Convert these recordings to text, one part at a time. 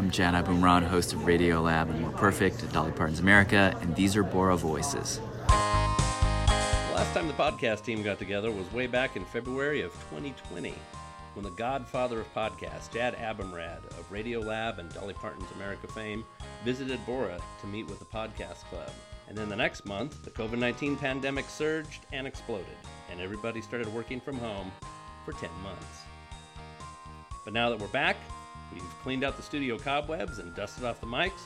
I'm Jad Abumrad, host of Radio Lab and More Perfect at Dolly Parton's America, and these are Bora Voices. The last time the podcast team got together was way back in February of 2020 when the godfather of podcasts, Jad Abumrad of Radio Lab and Dolly Parton's America fame, visited Bora to meet with the podcast club. And then the next month, the COVID 19 pandemic surged and exploded, and everybody started working from home for 10 months. But now that we're back, we've cleaned out the studio cobwebs and dusted off the mics,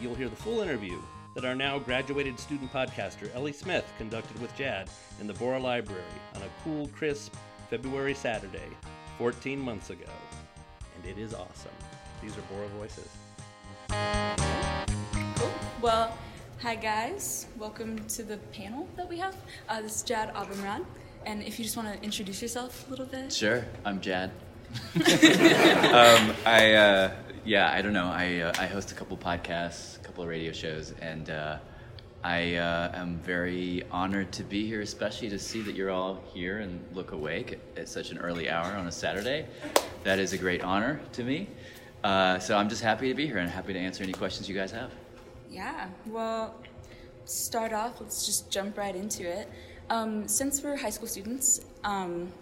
you'll hear the full interview that our now graduated student podcaster Ellie Smith conducted with Jad in the Bora Library on a cool, crisp February Saturday 14 months ago. And it is awesome. These are Bora Voices. Cool. Well, hi guys. Welcome to the panel that we have. Uh, this is Jad Abumrad. And if you just want to introduce yourself a little bit. Sure, I'm Jad. um, I uh, yeah, I don't know. I uh, I host a couple podcasts, a couple of radio shows, and uh, I uh, am very honored to be here, especially to see that you're all here and look awake at, such an early hour on a Saturday. That is a great honor to me. Uh, so I'm just happy to be here and happy to answer any questions you guys have. Yeah. Well, start off. Let's just jump right into it. Um, since we're high school students, um,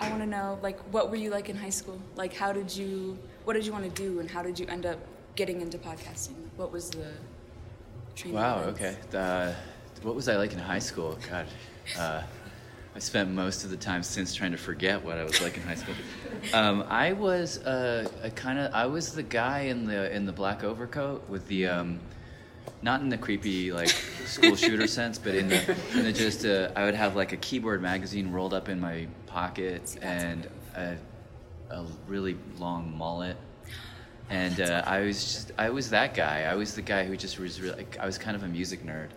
I want to know like what were you like in high school? Like how did you what did you want to do and how did you end up getting into podcasting? What was the training? Wow. events? Okay. Uh, what was I like in high school? God, uh, I spent most of the time since trying to forget what I was like in high school. Um, I was uh, a kind of I was the guy in the in the black overcoat with the. Um, not in the creepy like school shooter sense, but in the, in the just uh, I would have like a keyboard magazine rolled up in my pocket and a, a really long mullet. And uh, I was just I was that guy. I was the guy who just was really I was kind of a music nerd.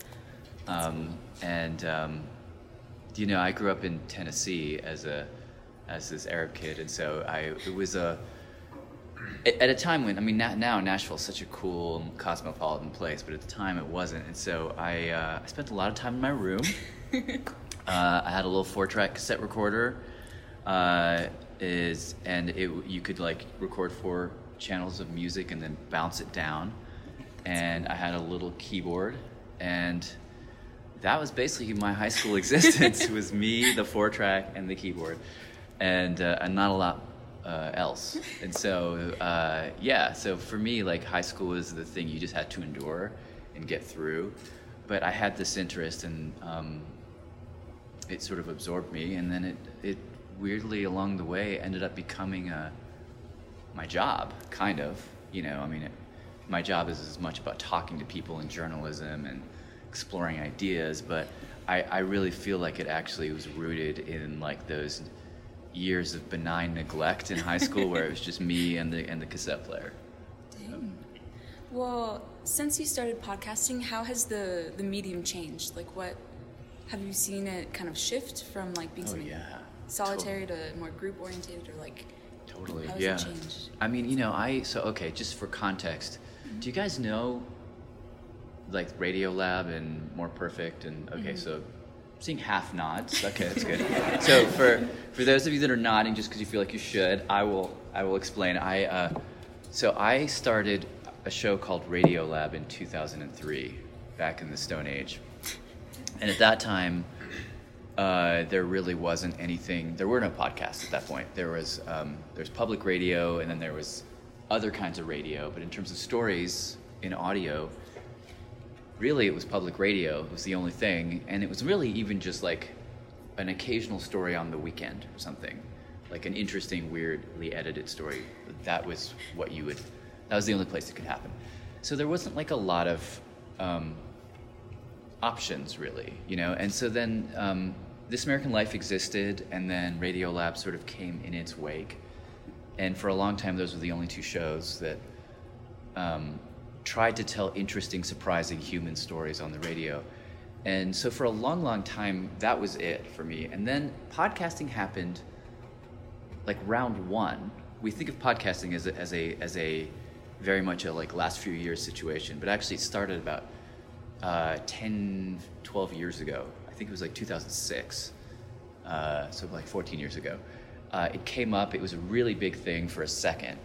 Um, and um, you know I grew up in Tennessee as a as this Arab kid, and so I it was a at a time when I mean now, Nashville is such a cool cosmopolitan place, but at the time it wasn't, and so I uh, I spent a lot of time in my room. uh, I had a little four-track cassette recorder, uh, is and it you could like record four channels of music and then bounce it down, and I had a little keyboard, and that was basically my high school existence was me, the four-track, and the keyboard, and uh, and not a lot uh, else. And so, uh, yeah, so for me, like high school was the thing you just had to endure and get through. But I had this interest and um, it sort of absorbed me. And then it, it weirdly along the way ended up becoming a, my job, kind of. You know, I mean, it, my job is as much about talking to people in journalism and exploring ideas, but I, I really feel like it actually was rooted in like those years of benign neglect in high school where it was just me and the and the cassette player. Dang. Well, since you started podcasting, how has the the medium changed? Like, what have you seen it kind of shift from like being Oh something yeah. solitary to more group oriented, or like Totally. How yeah. changed? I mean, you know, I so okay, just for context, do you guys know like Radio Lab and More Perfect and okay, Mm-hmm. so seeing half nods. Okay, that's good. so for for those of you that are nodding just because you feel like you should, I will I will explain. I uh, so I started a show called Radio Lab in 2003, back in the Stone Age, and at that time, uh, there really wasn't anything. There were no podcasts at that point. There was um, there's public radio, and then there was other kinds of radio. But in terms of stories in audio, really it was public radio. Was the only thing, and it was really even just like an occasional story on the weekend or something, like an interesting, weirdly edited story. That was what you would. That was the only place it could happen. So there wasn't like a lot of um, options really, you know. And so then um, This American Life existed, and then Radio Lab sort of came in its wake. And for a long time, those were the only two shows that um, tried to tell interesting, surprising human stories on the radio. And so for a long, long time, that was it for me. And then podcasting happened like round one. We think of podcasting as a, as a, as a very much a like last few years situation, but actually it started about uh, 10, 12 years ago. I think it was like 2006, uh, so like 14 years ago. Uh, it came up, it was a really big thing for a second.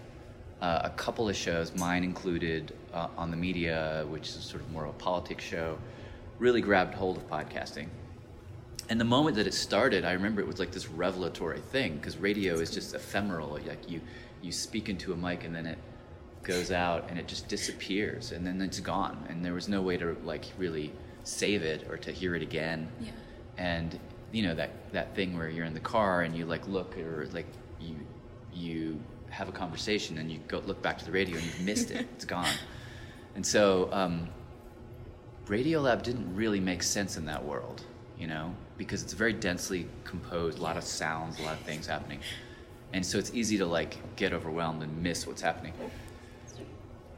Uh, a couple of shows, mine included uh, on the media, which is sort of more of a politics show, really grabbed hold of podcasting. And the moment that it started, I remember it was like this revelatory thing because radio is just ephemeral. Like you, you speak into a mic and then it goes out and it just disappears and then it's gone and there was no way to like really save it or to hear it again. Yeah. And you know that that thing where you're in the car and you like look or like you you have a conversation and you go look back to the radio and you've missed it. It's gone. And so um, Radiolab didn't really make sense in that world, you know, because it's very densely composed, a lot of sounds, a lot of things happening. And so it's easy to like get overwhelmed and miss what's happening.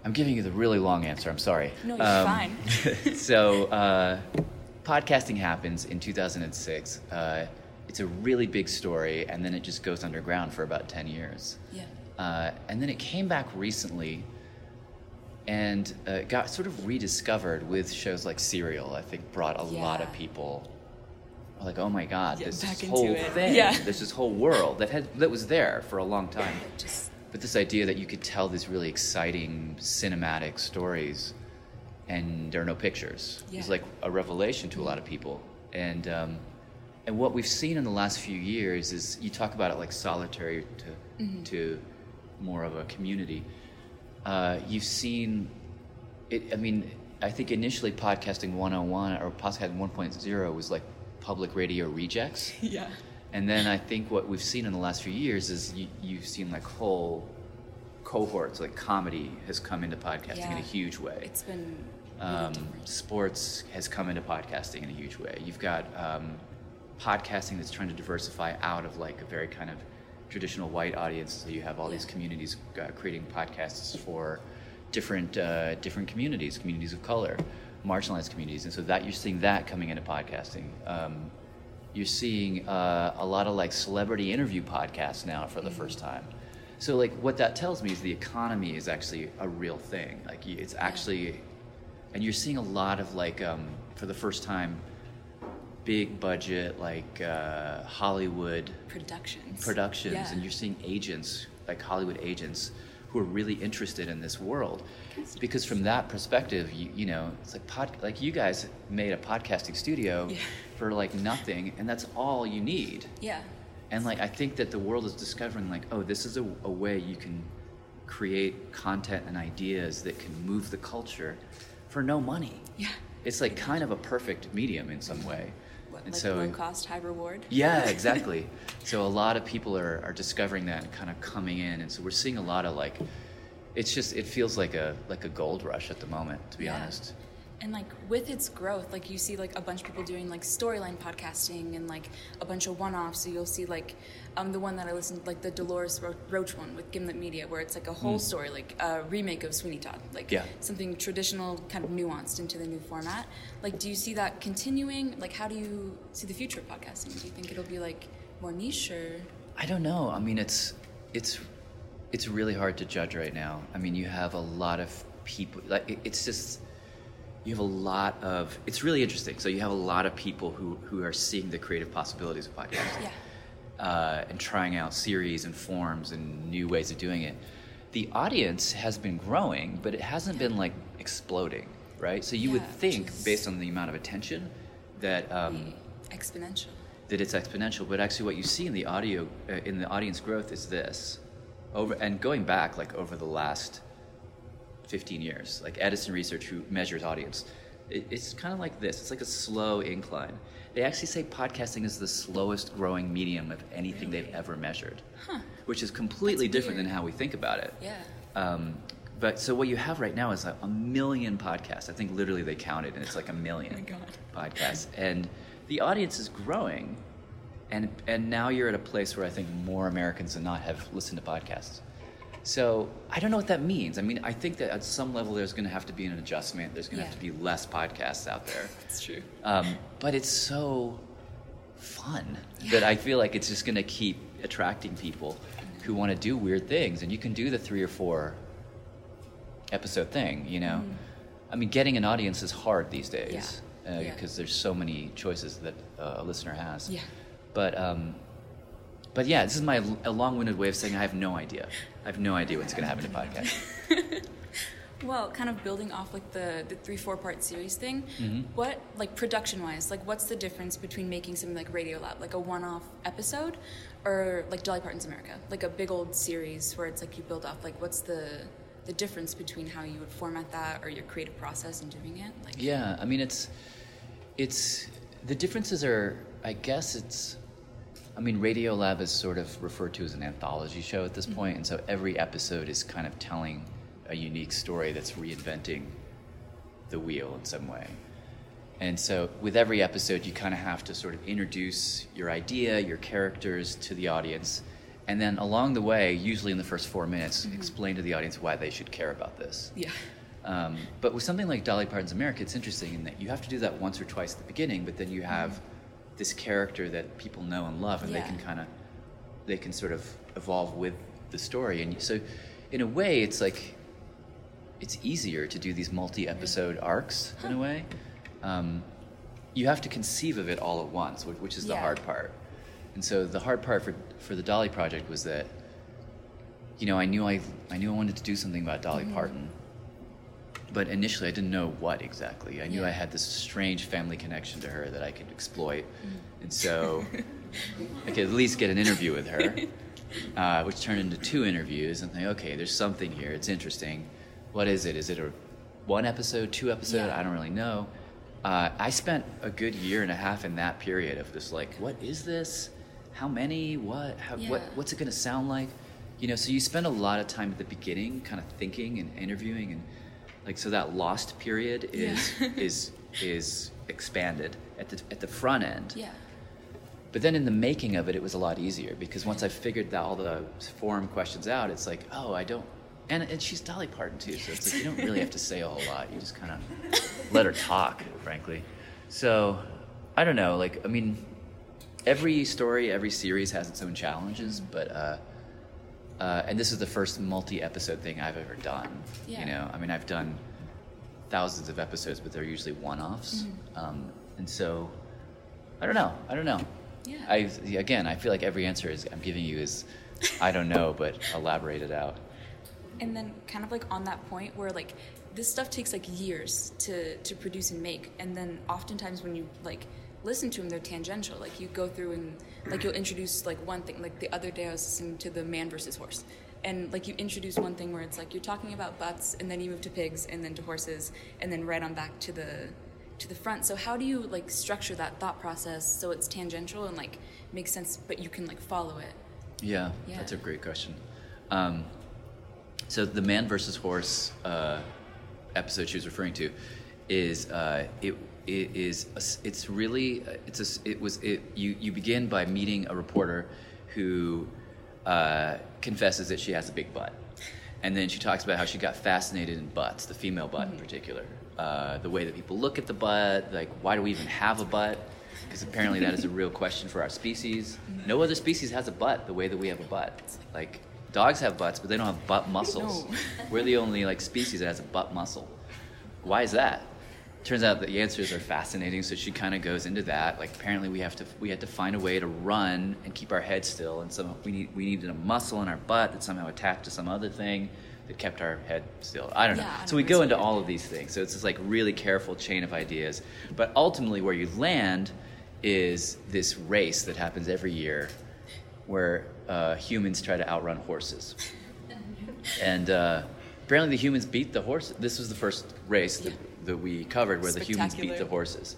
I'm giving you the really long answer. I'm sorry. No, you're Um, fine. so, uh, podcasting happens in 2006. Uh, it's a really big story, and then it just goes underground for about 10 years. Yeah. Uh, and then it came back recently and uh, got sort of rediscovered with shows like Serial. I think brought a lot of people like, oh my God, Yeah, this whole it. thing. Yeah. There's this whole world that had that was there for a long time. Just But this idea that you could tell these really exciting cinematic stories and there are no pictures Yeah. is like a revelation to a lot of people. And um, and what we've seen in the last few years is you talk about it like solitary to to more of a community. Uh, you've seen it. I mean, I think initially podcasting 101 or podcasting 1.0 was like public radio rejects. yeah. And then I think what we've seen in the last few years is you, you've seen like whole cohorts, like comedy has come into podcasting in a huge way. It's been Um, sports has come into podcasting in a huge way. You've got um, podcasting that's trying to diversify out of like a very kind of traditional white audience. So you have all these communities uh, creating podcasts for different uh, different communities, communities of color, marginalized communities, and so that you're seeing that coming into podcasting. Um, you're seeing uh, a lot of like celebrity interview podcasts now for the first time. So like what that tells me is the economy is actually a real thing. Like it's actually, and you're seeing a lot of like um, for the first time, big budget like uh, Hollywood productions. productions, Yeah. and you're seeing agents like Hollywood agents who are really interested in this world. Because from that perspective, you, you know, it's like pod, like you guys made a podcasting studio Yeah. for like nothing, and that's all you need. Yeah. And like I think that the world is discovering like, oh, this is a, a way you can create content and ideas that can move the culture for no money. Yeah. It's like kind of a perfect medium in some way. And like so low cost, high reward. yeah, exactly. so a lot of people are, are discovering that and kind of coming in, and so we're seeing a lot of like, it's just it feels like a like a gold rush at the moment, to be Yeah. honest. And like with its growth, like you see like a bunch of people doing like storyline podcasting and like a bunch of one-offs. So you'll see like um, the one that I listened like the Dolores Ro- Roach one with Gimlet Media, where it's like a whole story, like a remake of Sweeney Todd, like. Yeah. something traditional, kind of nuanced into the new format. Like, do you see that continuing? Like, how do you see the future of podcasting? Do you think it'll be like more niche or? I don't know. I mean, it's it's it's really hard to judge right now. I mean, you have a lot of people. Like, it- it's just you have a lot of. It's really interesting. So you have a lot of people who who are seeing the creative possibilities of podcasting. Yeah. uh, and trying out series and forms and new ways of doing it. The audience has been growing, but it hasn't been like exploding, right? So you would Yeah, which think, is- based on the amount of attention, that um, exponential. that it's exponential. But actually, what you see in the audio uh, in the audience growth is this, over and going back like over the last 15 years, like Edison Research, who measures audience, it, it's kind of like this. It's like a slow incline. They actually say podcasting is the slowest growing medium of anything they've ever measured, which is completely different than how we think about it. Yeah. Um, but so what you have right now is a, a million podcasts. I think literally they counted, and it's like a million Oh my God. podcasts, and the audience is growing, and and now you're at a place where I think more Americans than not have listened to podcasts. So I don't know what that means. I mean, I think that at some level there's going to have to be an adjustment. There's going to have to be less podcasts out there. That's true. Um, but it's so fun that I feel like it's just going to keep attracting people who want to do weird things. And you can do the three or four episode thing, you know? I mean, getting an audience is hard these days Mm. Yeah. uh, Yeah. because there's so many choices that uh, a listener has. Yeah. But um, but yeah, this is my a long-winded way of saying I have no idea. I have no idea what's going to happen in podcast. Well, kind of building off like the, the three four part series thing. Mm-hmm. What like production wise, like what's the difference between making something like Radio Lab, like a one off episode, or like Dolly Parton's America, like a big old series where it's like you build off. Like what's the the difference between how you would format that or your creative process in doing it? Like Yeah, I mean it's it's the differences are I guess it's I mean Radio Lab is sort of referred to as an anthology show at this mm-hmm. point, and so every episode is kind of telling a unique story that's reinventing the wheel in some way. And so with every episode you kind of have to sort of introduce your idea, your characters to the audience, and then along the way, usually in the first 4 minutes, mm-hmm. explain to the audience why they should care about this. yeah, Um, but with something like Dolly Parton's America, it's interesting in that you have to do that once or twice at the beginning, but then you have mm-hmm. This character that people know and love, and Yeah. they can kind of, they can sort of evolve with the story. And so, in a way, it's like, it's easier to do these multi-episode arcs in a way. Um, you have to conceive of it all at once, which, which is the Yeah. hard part. And so the hard part for for the Dolly project was that, you know, I knew I I knew I wanted to do something about Dolly Mm-hmm. Parton, but initially I didn't know what exactly. I knew Yeah. I had this strange family connection to her that I could exploit, Mm. and so I could at least get an interview with her, uh, which turned into two interviews. And think, okay, there's something here. It's interesting. What is it? Is it a one episode, two episode? Yeah. I don't really know. Uh, I spent a good year and a half in that period of just like, what is this? How many? What? How, What? What's it going to sound like? You know, so you spend a lot of time at the beginning, kind of thinking and interviewing, and like so that lost period is Yeah. is is expanded at the at the front end. yeah, But then in the making of it, it was a lot easier because once I figured that all the forum questions out, it's like, oh, I don't. And, and she's Dolly Parton too, so it's like you don't really have to say a whole lot. You just kind of let her talk, frankly. So I don't know. Like I mean, every story, every series has its own challenges, but uh, uh, and this is the first multi-episode thing I've ever done. Yeah. You know, I mean, I've done thousands of episodes, but they're usually one-offs, um, and so I don't know. I don't know. Yeah. I again, I feel like every answer is I'm giving you is I don't know, but elaborate it out. and then kind of like on that point where like this stuff takes like years to to produce and make and then oftentimes when you like listen to them they're tangential like you go through and like you'll introduce like one thing like the other day i was listening to the man versus horse and like you introduce one thing where it's like you're talking about butts and then you move to pigs and then to horses and then right on back to the to the front so how do you like structure that thought process so it's tangential and like makes sense but you can like follow it Yeah, Yeah. that's a great question. Um, so the man versus horse uh, episode she was referring to is uh, it, it is a it's really uh, it's a it was it you you begin by meeting a reporter who uh, confesses that she has a big butt. And then she talks about how she got fascinated in butts, the female butt in particular. Uh, the way that people look at the butt, like, why do we even have a butt? Because apparently that is a real question for our species. No other species has a butt the way that we have a butt. Like, dogs have butts, but they don't have butt muscles. No. We're the only, like, species that has a butt muscle. Why is that? Turns out the answers are fascinating, so she kind of goes into that. Like apparently we have to we had to find a way to run and keep our head still, and so we need we needed a muscle in our butt that somehow attached to some other thing that kept our head still. I don't know. Yeah, I so we go into all of these things. So it's this like really careful chain of ideas, but ultimately where you land is this race that happens every year, where uh, humans try to outrun horses and uh, apparently the humans beat the horse. This was the first race that, that we covered where the humans beat the horses.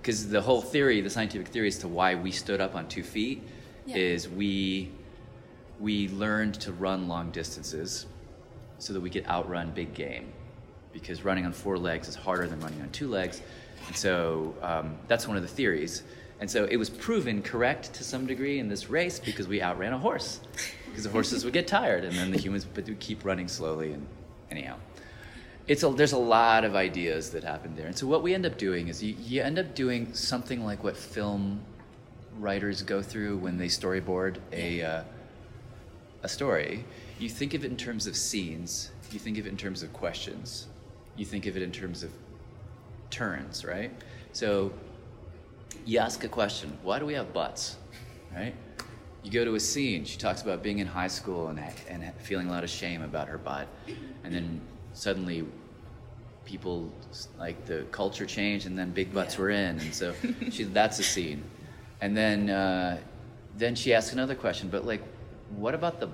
Because the whole theory, the scientific theory as to why we stood up on two feet, Yeah. is we we learned to run long distances so that we could outrun big game. Because running on four legs is harder than running on two legs, and so um, that's one of the theories. And so it was proven correct to some degree in this race because we outran a horse. Because the horses would get tired, and then the humans would would keep running slowly. And anyhow, it's a, there's a lot of ideas that happen there. And so what we end up doing is you, you end up doing something like what film writers go through when they storyboard a uh, a story. You think of it in terms of scenes. You think of it in terms of questions. You think of it in terms of turns, right? So you ask a question: Why do we have butts? Right? you go to a scene. She talks about being in high school and and feeling a lot of shame about her butt, and then suddenly people like the culture changed and then big butts Yeah. were in and so she that's a scene and then uh, then she asks another question but like what about the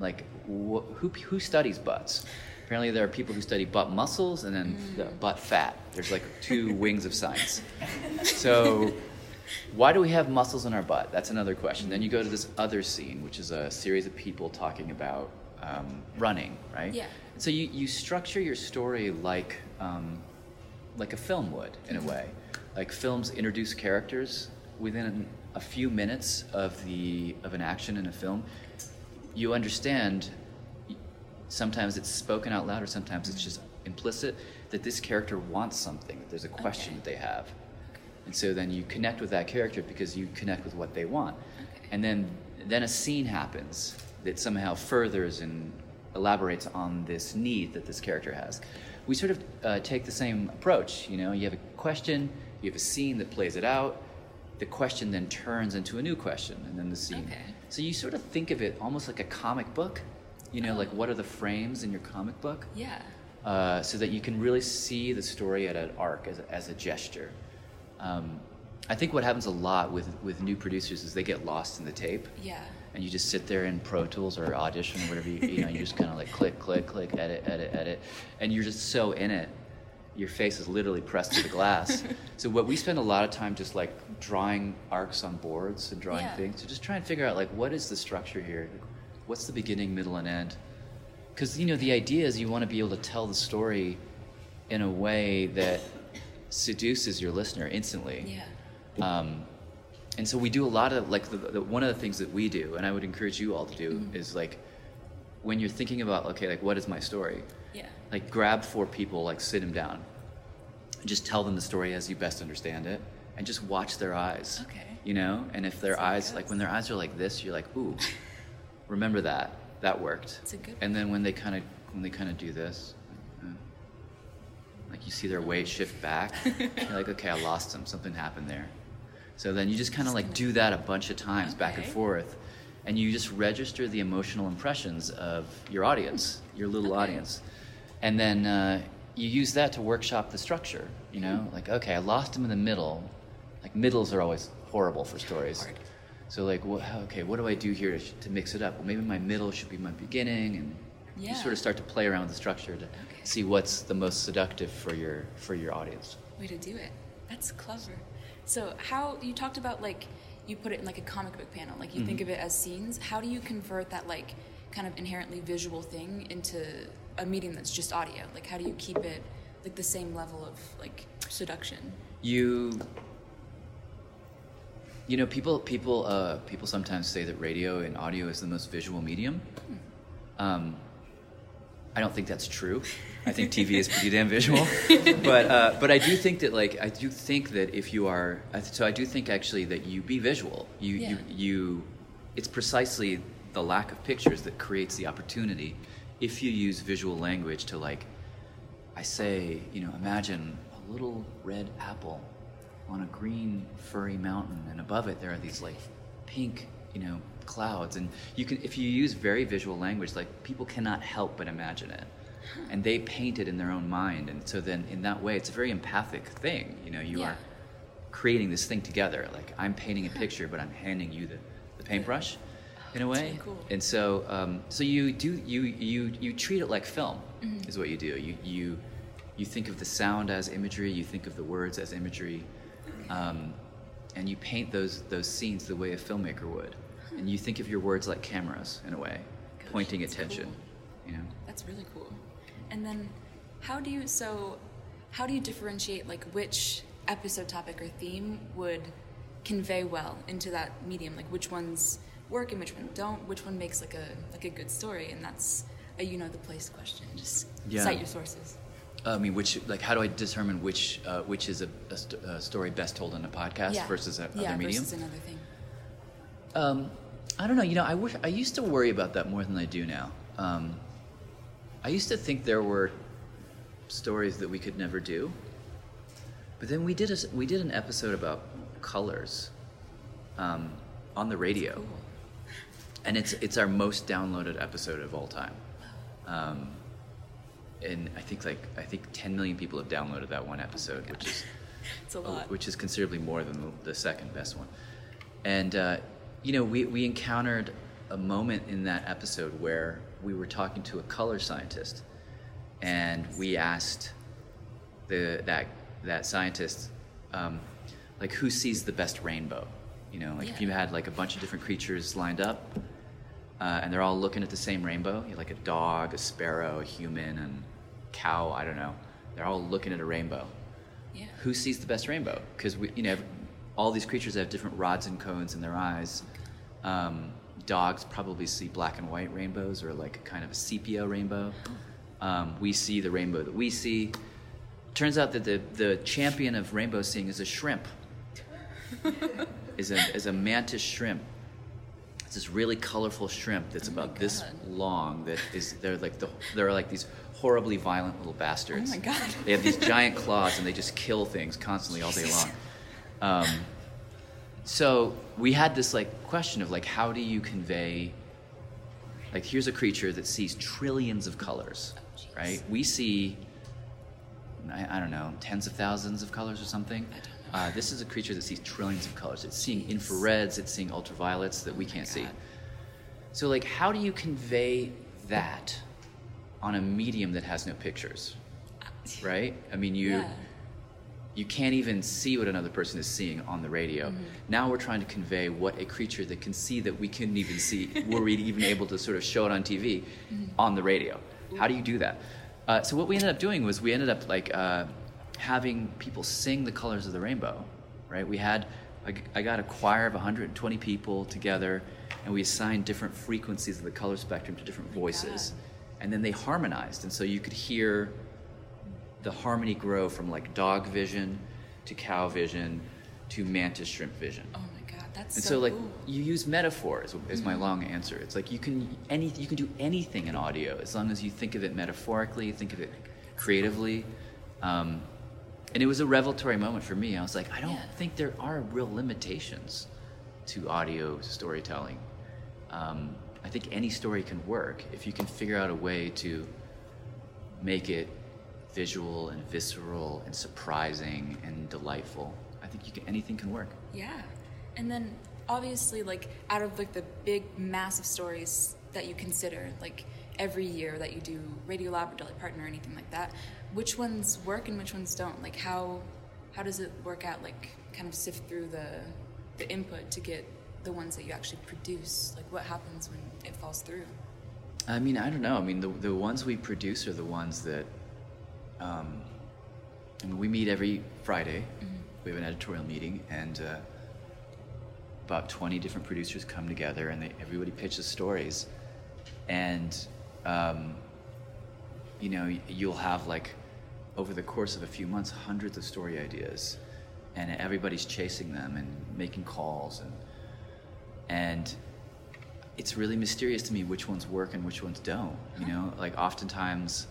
like wh- who who studies butts apparently there are people who study butt muscles and then the butt fat there's like two wings of science so why do we have muscles in our butt? That's another question. Then you go to this other scene, which is a series of people talking about um, running, right? Yeah. So you, you structure your story like um, like a film would, in a way. Like films introduce characters within a few minutes of the of an action in a film. You understand. Sometimes it's spoken out loud, or sometimes it's just implicit that this character wants something. That there's a question Okay. that they have. And so then you connect with that character because you connect with what they want. Okay. And then then a scene happens that somehow furthers and elaborates on this need that this character has. We sort of uh, take the same approach. You know, you have a question, you have a scene that plays it out. The question then turns into a new question, and then the scene. Okay. So you sort of think of it almost like a comic book. You know, like what are the frames in your comic book? Yeah. uh, so that you can really see the story at an arc as a, as a gesture. Um, I think what happens a lot with, with new producers is they get lost in the tape, Yeah. And you just sit there in Pro Tools or Audition or whatever you, you know. You just kind of like click, click, click, edit, edit, edit, and you're just so in it. Your face is literally pressed to the glass. so what we spend a lot of time just like drawing arcs on boards and drawing Yeah. things to just try and figure out like what is the structure here, what's the beginning, middle, and end because you know the idea is you want to be able to tell the story in a way that seduces your listener instantly Yeah. um, and so we do a lot of like the, the, one of the things that we do and i would encourage you all to do is like when you're thinking about okay like what is my story? Yeah. like grab four people like sit them down. And just tell them the story as you best understand it and just watch their eyes Okay. you know? And if their See how it eyes like when their eyes are like this you're like ooh remember that. That worked. It's a good and then when they kind of when they kind of do this like, uh, like you see their weight shift back you're like okay i lost them something happened there so then you just kind of like do that a bunch of times back and forth and you just register the emotional impressions of your audience your little Okay. audience and then uh, you use that to workshop the structure you know Hmm. like okay i lost them in the middle like middles are always horrible for stories Hard. so like okay what do i do here to, to mix it up well maybe my middle should be my beginning and you sort of start to play around with the structure to Okay. see what's the most seductive for your for your audience Way to do it. That's clever. So how you talked about like you put it in like a comic book panel, like you Mm-hmm. think of it as scenes. How do you convert that like kind of inherently visual thing into a medium that's just audio? Like how do you keep it like the same level of like seduction? you you know people people uh, people sometimes say that radio and audio is the most visual medium um, i don't think that's true. I think tv is pretty damn visual. But uh, but i do think that like i do think that if you are so i do think actually that you be visual. You you, Yeah. you it's precisely the lack of pictures that creates the opportunity. If you use visual language to like I say, you know, imagine a little red apple on a green furry mountain, and above it there are these like pink, you know, clouds. And you can, if you use very visual language, like people cannot help but imagine it, and they paint it in their own mind. And so then, in that way, it's a very empathic thing. You know, you Yeah. are creating this thing together. Like I'm painting a picture, but I'm handing you the, the paintbrush, in a way. really cool. And so, um, so you do you you you treat it like film Mm-hmm. is what you do. You you you think of the sound as imagery. You think of the words as imagery, um, and you paint those those scenes the way a filmmaker would. And you think of your words like cameras in a way, Gosh, pointing attention. cool. You know. That's really cool. And then how do you so how do you differentiate like which episode topic or theme would convey well into that medium? Like which ones work and which one don't? Which one makes like a like a good story? And that's a you know the place question. Just Yeah. cite your sources. Uh, I mean, which like how do I determine which uh, which is a, a, st- a story best told in a podcast yeah. versus a, yeah, other medium? versus another thing. Um, I don't know. You know, I wish I used to worry about that more than I do now. Um, I used to think there were stories that we could never do, but then we did a, we did an episode about colors um, on the radio, Cool. and it's it's our most downloaded episode of all time. Um, and I think like I think 10 million people have downloaded that one episode, which is It's a lot. which is considerably more than the, the second best one. And uh, you know, we we encountered a moment in that episode where we were talking to a color scientist, and we asked the that that scientist um, like who sees the best rainbow? You know like if you had like a bunch of different creatures lined up uh, and they're all looking at the same rainbow like a dog a sparrow a human and cow i don't know they're all looking at a rainbow. Yeah. who sees the best rainbow? Because we you know all these creatures have different rods and cones in their eyes um, dogs probably see black and white rainbows or like kind of a sepia rainbow um, we see the rainbow that we see turns out that the, the champion of rainbow seeing is a shrimp is a, is a mantis shrimp it's this really colorful shrimp that's Oh about this long that is they're like the they're like these horribly violent little bastards. Oh my god. they have these giant claws and they just kill things constantly all day long. Um, so we had this like question of like, how do you convey? Like, here's a creature that sees trillions of colors, Oh, right? We see, I, I don't know, tens of thousands of colors or something. I don't know. Uh, this is a creature that sees trillions of colors. It's seeing infrareds, it's seeing ultraviolets that we Oh can't see. So, like, how do you convey that on a medium that has no pictures? Right? I mean, you Yeah. You can't even see what another person is seeing on the radio. Mm-hmm. Now we're trying to convey what a creature that can see that we couldn't even see, were we even able to sort of show it on TV, Mm-hmm. on the radio. How do you do that? Uh, so what we ended up doing was we ended up like uh, having people sing the colors of the rainbow, right? We had I, I got a choir of 120 people together, and we assigned different frequencies of the color spectrum to different voices, and then they harmonized, and so you could hear the harmony grow from like dog vision to cow vision to mantis shrimp vision. Oh my god, that's and so, so, like cool. you use metaphor is, is my long answer. It's like you can any you can do anything in audio as long as you think of it metaphorically, think of it creatively. Um, and it was a revelatory moment for me. I was like, I don't Yeah. think there are real limitations to audio storytelling. Um, I think any story can work if you can figure out a way to make it visual and visceral and surprising and delightful. I think you can, anything can work. Yeah. And then obviously like out of like the big massive stories that you consider, like every year that you do Radio Lab or Dolly Parton or anything like that, which ones work and which ones don't? Like how how does it work out like kind of sift through the the input to get the ones that you actually produce? Like what happens when it falls through? I mean, I don't know. I mean, the, the ones we produce are the ones that, um, mean, we meet every Friday. We have an editorial meeting, and uh, about 20 different producers come together, and they, everybody pitches stories. And, um, you know, you'll have like, over the course of a few months, hundreds of story ideas, and everybody's chasing them and making calls, and and it's really mysterious to me which ones work and which ones don't. You know, like oftentimes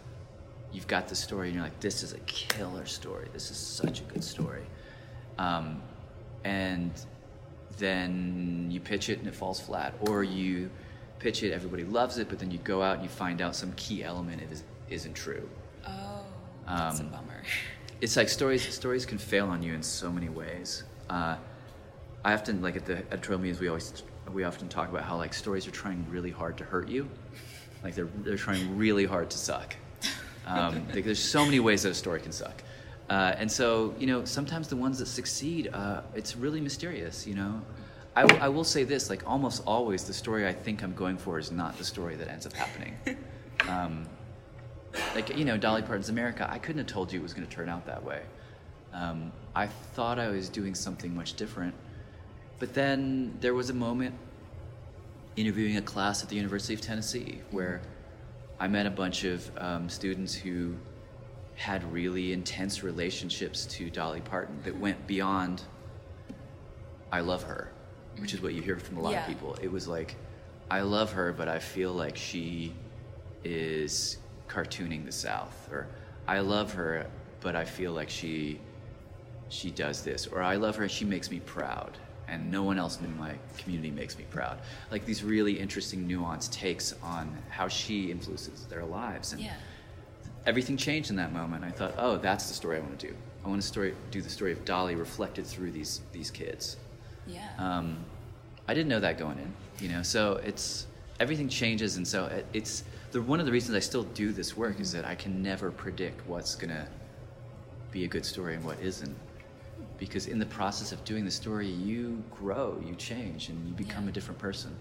you've got the story and you're like, this is a killer story. This is such a good story. Um, and then you pitch it and it falls flat. Or you pitch it, everybody loves it, but then you go out and you find out some key element is, isn't true. Oh, that's Um, a bummer. it's like stories stories can fail on you in so many ways uh, i often like at the editorial meetings we always we often talk about how like stories are trying really hard to hurt you like they're they're trying really hard to suck um, there's so many ways that a story can suck. Uh, and so you know sometimes the ones that succeed uh, it's really mysterious you know? I, w- I will say this like almost always the story i think i'm going for is not the story that ends up happening. Um, like you know dolly parton's america i couldn't have told you it was going to turn out that way. Um, i thought i was doing something much different. But then there was a moment interviewing a class at the university of tennessee where i met a bunch of um, students who had really intense relationships to dolly parton that went beyond i love her which is what you hear from a lot Yeah. of people it was like i love her but i feel like she is cartooning the South, or I love her, but I feel like she she does this, or I love her and she makes me proud. And no one else in my community makes me proud. Like these really interesting, nuanced takes on how she influences their lives, and Yeah. everything changed in that moment. I thought, oh, that's the story I want to do. I want to story, do the story of Dolly reflected through these these kids. Yeah. Um, I didn't know that going in, you know. So it's everything changes, and so it, it's the one of the reasons I still do this work is that I can never predict what's gonna be a good story and what isn't, because in the process of doing the story, you grow, you change, and you become Yeah. a different person.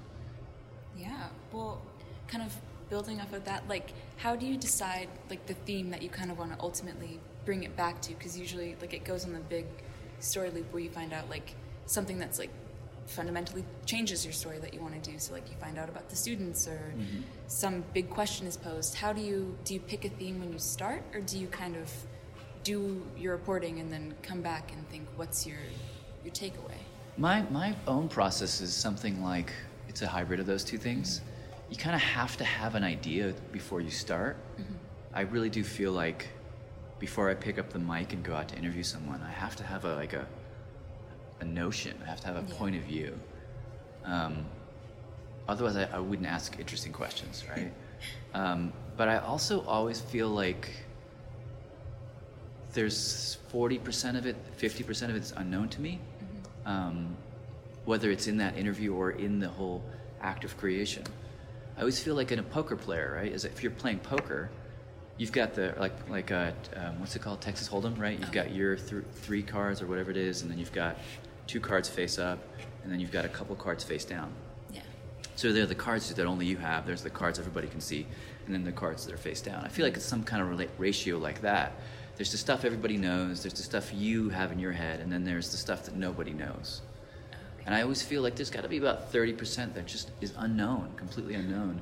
Yeah. Well, kind of building off of that, like, how do you decide like the theme that you kind of want to ultimately bring it back to? Because usually, like, it goes on the big story loop where you find out like something that's like fundamentally changes your story that you want to do. So, like, you find out about the students or mm-hmm. some big question is posed. How do you do? You pick a theme when you start, or do you kind of do your reporting and then come back and think, what's your your takeaway? My my own process is something like it's a hybrid of those two things. You kind of have to have an idea before you start. I really do feel like before I pick up the mic and go out to interview someone, I have to have a like a a notion. I have to have a Yeah. point of view. Um, otherwise, I, I wouldn't ask interesting questions, right? um, but I also always feel like there's 40% of it, 50% of it's unknown to me. Um, whether it's in that interview or in the whole act of creation. I always feel like in a poker player, right? Is if you're playing poker, you've got the like like uh, um, what's it called, Texas Hold'em, right? You've got your th- three cards or whatever it is, and then you've got two cards face up, and then you've got a couple cards face down. Yeah. So they're the cards that only you have. There's the cards everybody can see, and then the cards that are face down. I feel like it's some kind of rela- ratio like that. There's the stuff everybody knows. There's the stuff you have in your head, and then there's the stuff that nobody knows. And I always feel like there's got to be about 30% that just is unknown, completely unknown.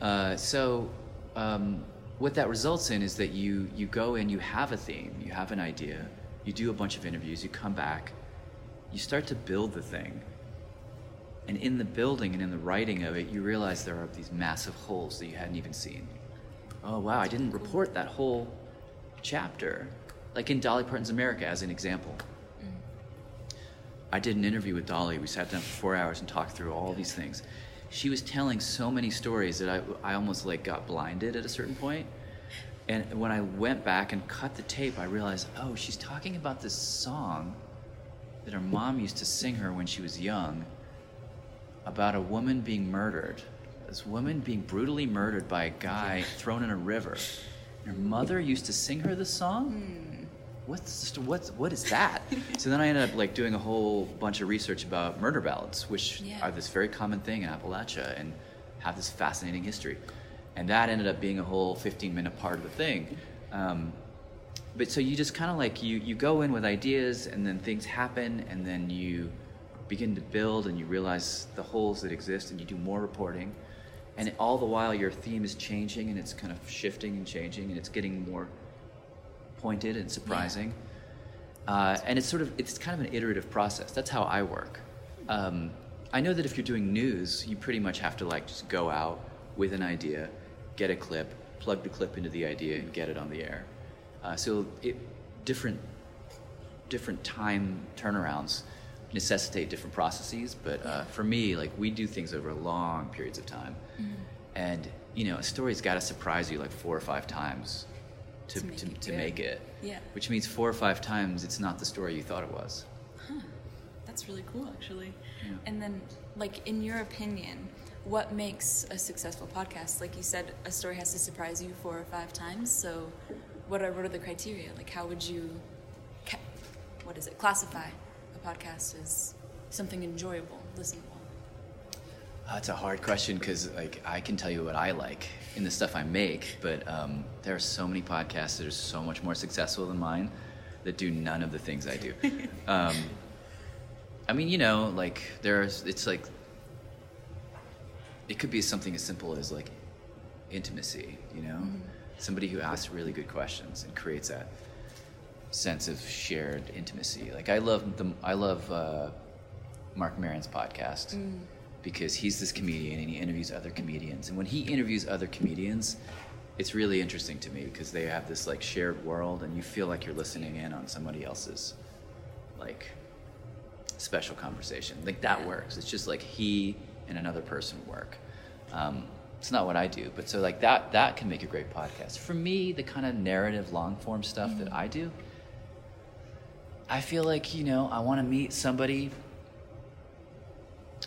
Uh, so, um, what that results in is that you, you go in, you have a theme, you have an idea, you do a bunch of interviews, you come back, you start to build the thing. And in the building and in the writing of it, you realize there are these massive holes that you hadn't even seen. Oh, wow, I didn't report that whole chapter. Like in Dolly Parton's America, as an example. Mm. I did an interview with Dolly. We sat down for four hours and talked through all these things. She was telling so many stories that I, I almost like got blinded at a certain point. And when I went back and cut the tape, I realized, oh, she's talking about this song that her mom used to sing her when she was young about a woman being murdered. This woman being brutally murdered by a guy thrown in a river. Her mother used to sing her this song what's what's what is that? so then I ended up like doing a whole bunch of research about murder ballads, which Yeah. are this very common thing in Appalachia and have this fascinating history. And that ended up being a whole 15 minute part of the thing. Um, but so you just kind of like you you go in with ideas and then things happen and then you begin to build and you realize the holes that exist and you do more reporting and all the while your theme is changing and it's kind of shifting and changing and it's getting more pointed and surprising. Uh, and it's sort of it's kind of an iterative process. That's how I work. Um, I know that if you're doing news, you pretty much have to like just go out with an idea, get a clip, plug the clip into the idea, and get it on the air. Uh, so it, different different time turnarounds necessitate different processes. But uh, for me, like we do things over long periods of time, and you know, a story's got to surprise you like four or five times to To make to, it to make it. Yeah. Which means four or five times it's not the story you thought it was. Huh. That's really cool, actually. Yeah. And then, like, in your opinion, what makes a successful podcast? Like you said, a story has to surprise you four or five times. So, what are what are the criteria? Like, how would you, ca- what is it? Classify a podcast is something enjoyable, listenable. That's a hard question because like I can tell you what I like in the stuff I make, but um, there are so many podcasts that are so much more successful than mine that do none of the things I do. um, I mean, you know, like there's it's like it could be something as simple as like intimacy, you know, somebody who asks really good questions and creates that sense of shared intimacy. Like I love the I love uh, Marc Maron's podcast because he's this comedian and he interviews other comedians. And when he interviews other comedians, it's really interesting to me because they have this like shared world and you feel like you're listening in on somebody else's like special conversation. Like that works. It's just like he and another person work. Um, it's not what I do, but so like that that can make a great podcast. For me, the kind of narrative long form stuff that I do, I feel like you know I want to meet somebody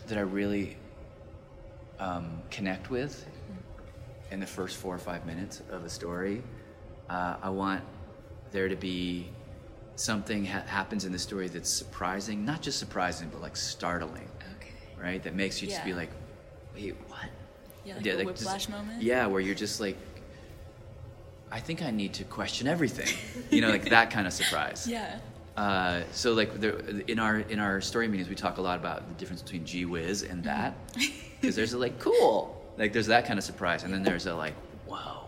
that I really um, connect with in the first four or five minutes of a story. Uh, I want there to be something ha- happens in the story that's surprising, not just surprising, but like startling, Okay. right? That makes you just be like, wait, what? Yeah, like a just- whiplash moment? Yeah, where you're just like, I think I need to question everything, you know, like that kind of surprise. Yeah. Uh, so like there, in our in our story meetings, we talk a lot about the difference between gee whiz and that, because there's a like cool, like there's that kind of surprise, and then there's a like whoa.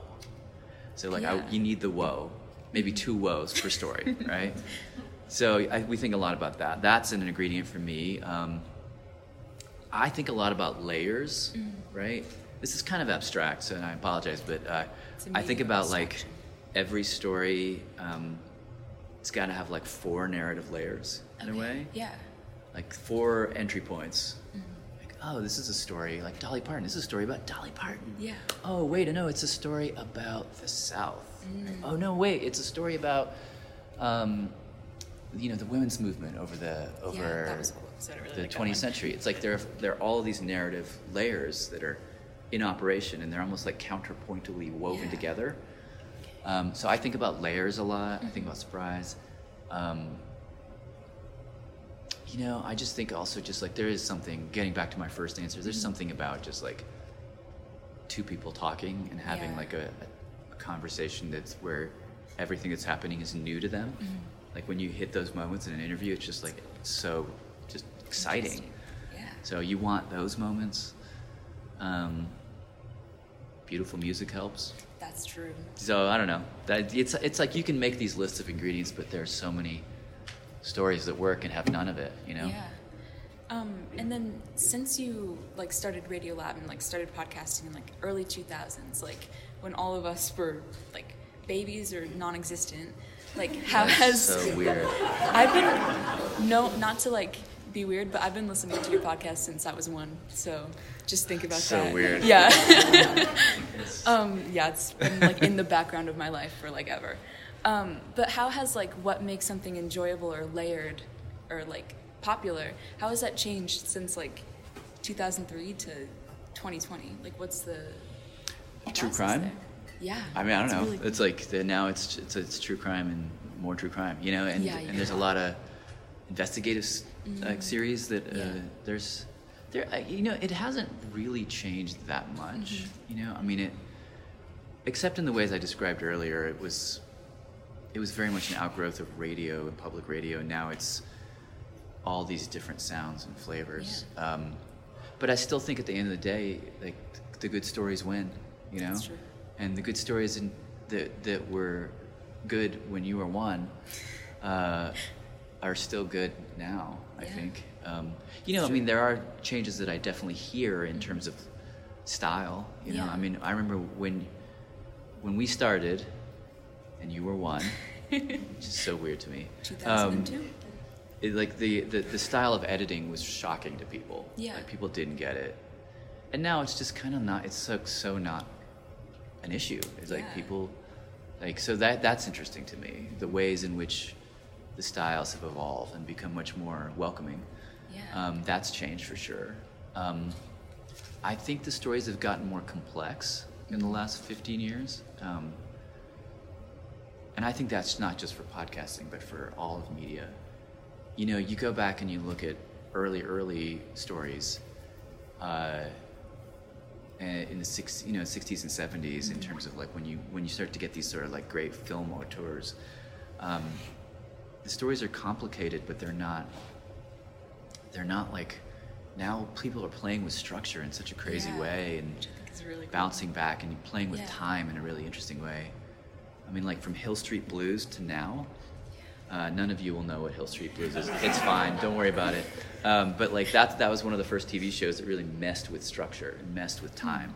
So like I, you need the whoa, maybe two woes per story, right? So I, we think a lot about that. That's an ingredient for me. Um, I think a lot about layers, Mm. right? This is kind of abstract, so I apologize, but uh, I think about like every story. Um, it's got to have like four narrative layers in a way, Yeah. like four entry points. Mm-hmm. Like, oh, this is a story like Dolly Parton. This is a story about Dolly Parton. Yeah. Oh, wait, no, it's a story about the South. Mm. Oh no, wait, it's a story about, um, you know, the women's movement over the over yeah, cool. Really the like 20th one. century. It's like there there are all these narrative layers that are in operation, and they're almost like counterpointally woven Yeah. together. Um, so I think about layers a lot. I think about surprise. Um, you know, I just think also just like there is something. Getting back to my first answer, there's something about just like two people talking and having Yeah. like a, a conversation that's where everything that's happening is new to them. Mm-hmm. Like when you hit those moments in an interview, it's just like so just exciting. Yeah. So you want those moments. Um, beautiful music helps. That's true. So I don't know. That it's it's like you can make these lists of ingredients, but there's so many stories that work and have none of it. You know. Yeah. Um, and then since you like started Radio Lab and like started podcasting in like early 2000s, like when all of us were like babies or non-existent, like how has So weird. I've been no not to like be weird, but I've been listening to your podcast since I was one. So just think about So that. weird. Yeah. um, yeah, it's been like in the background of my life for like ever. Um, but how has like what makes something enjoyable or layered or like popular? How has that changed since like 2003 to 2020? Like, what's the True crime? there? Yeah. I mean, I don't know. really cool. It's like the, now it's, it's it's true crime and more true crime. You know, and Yeah, and there's a lot of investigative s like series that uh, Yeah. there's there. uh, You know, it hasn't really changed that much. Mm-hmm. You know, I mean it. Except in the ways I described earlier, it was it was very much an outgrowth of radio and public radio. And now it's all these different sounds and flavors. Um, but I still think at the end of the day, like the good stories win. You know, and the good stories in, that that were good when you were one uh, are still good now. I Yeah. think. Um, you know, I mean, there are changes that I definitely hear in terms of style. You know, Yeah. I mean, I remember when when we started, and you were one, which is so weird to me. 2002. it, like the, the the style of editing was shocking to people. Yeah. like people didn't get it, and now it's just kind of not. It's so so not an issue. It's like Yeah. people like so that that's interesting to me. The ways in which the styles have evolved and become much more welcoming. Yeah. Um, that's changed for sure. Um, I think the stories have gotten more complex in the last 15 years. Um, and I think that's not just for podcasting, but for all of media. You know, you go back and you look at early, early stories uh, eh, in the six, you know, 60s and 70s in terms of like when you when you start to get these sort of like great film auteurs. Um, the stories are complicated, but they're not. They're not like now people are playing with structure in such a crazy Yeah, way and really cool. bouncing back and playing with Yeah. time in a really interesting way. I mean, like from Hill Street Blues to now. Uh, none of you will know what Hill Street Blues is. It's fine. Don't worry about it. Um, but like that, that was one of the first TV shows that really messed with structure and messed with time.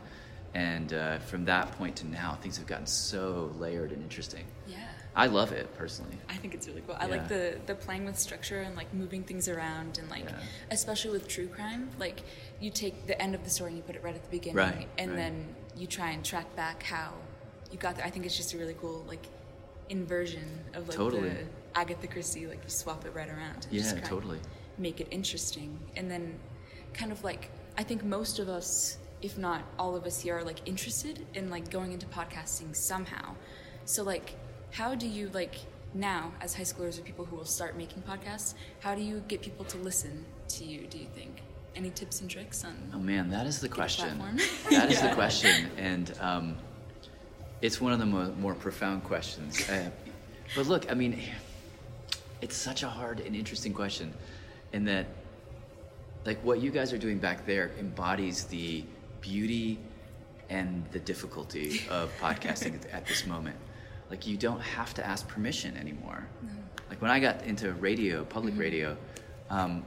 And uh, from that point to now, things have gotten so layered and interesting. Yeah. I love it personally. I think it's really cool. I like the the playing with structure and like moving things around and like Yeah. especially with true crime, like you take the end of the story and you put it right at the beginning Right, and right. then you try and track back how you got there. I think it's just a really cool like inversion of like Totally. the Agatha Christie, like you swap it right around. and Yeah, totally. Make it interesting. And then kind of like I think most of us, if not all of us here, are like interested in like going into podcasting somehow. So like how do you like now as high schoolers or people who will start making podcasts, how do you get people to listen to you, do you think? Any tips and tricks on Oh man, that is the question. That is the question, and um, it's one of the mo- more profound questions. Uh, but look, I mean, it's such a hard and interesting question, in that, like, what you guys are doing back there embodies the beauty and the difficulty of podcasting at this moment. Like, you don't have to ask permission anymore. Like when I got into radio, public radio, um,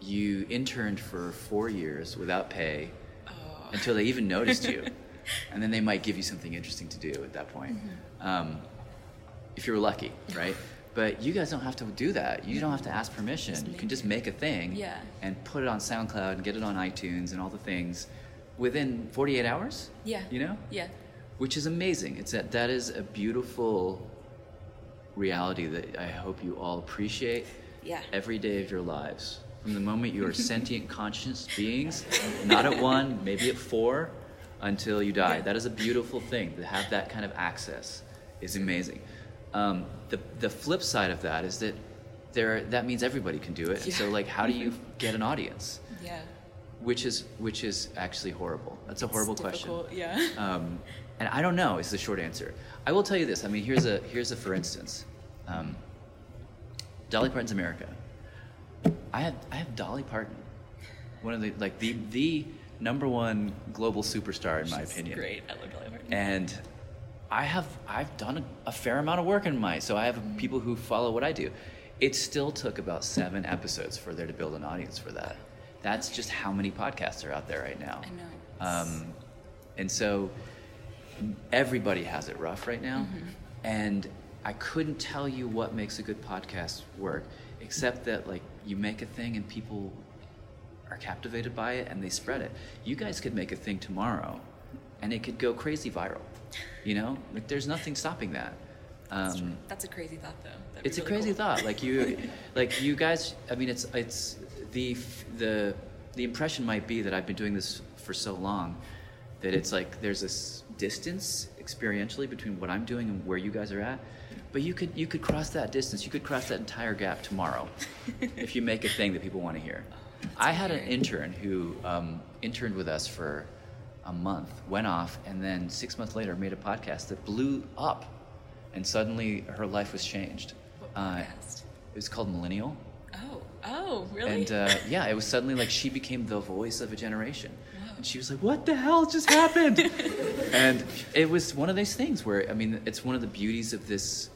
you interned for four years without pay until they even noticed you, and then they might give you something interesting to do at that point, um, if you were lucky, right? But you guys don't have to do that. You don't have to ask permission. You can just make a thing Yeah. and put it on SoundCloud and get it on iTunes and all the things within 48 hours. Yeah. You know? Yeah. Which is amazing. It's that that is a beautiful reality that I hope you all appreciate Yeah. every day of your lives. From the moment you are sentient conscious beings, not at one, maybe at four, until you die. That is a beautiful thing. To have that kind of access is amazing. Um, the the flip side of that is that there that means everybody can do it. Yeah. So like, how do you get an audience? Yeah. Which is which is actually horrible. That's a horrible question. Yeah. Um, and I don't know is the short answer. I will tell you this. I mean, here's a here's a for instance. Um, Dolly Parton's America. I have I have Dolly Parton, one of the like the the number one global superstar in my She's opinion. Great. I love Dolly Parton. And I have I've done a, a fair amount of work in my so I have people who follow what I do. It still took about seven episodes for there to build an audience for that. That's just how many podcasts are out there right now. I know. Um, and so everybody has it rough right now. Mm-hmm. And I couldn't tell you what makes a good podcast work, except that like you make a thing and people are captivated by it and they spread it. You guys could make a thing tomorrow, and it could go crazy viral. You know, like there's nothing stopping that. That's. Um, That's a crazy thought, though. That'd it's a crazy cool. thought. Like you, like you guys. I mean, it's it's the the the impression might be that I've been doing this for so long that it's like there's this distance experientially between what I'm doing and where you guys are at. But you could you could cross that distance. You could cross that entire gap tomorrow if you make a thing that people want to hear. I had an intern who um, interned with us for a month, went off, and then six months later made a podcast that blew up, and suddenly her life was changed. What Uh, podcast? it was called Millennial, Oh. Oh, really? and uh, yeah, it was suddenly like she became the voice of a generation. And she was like, "What the hell just happened?" and it was one of those things where I mean, it's one of the beauties of this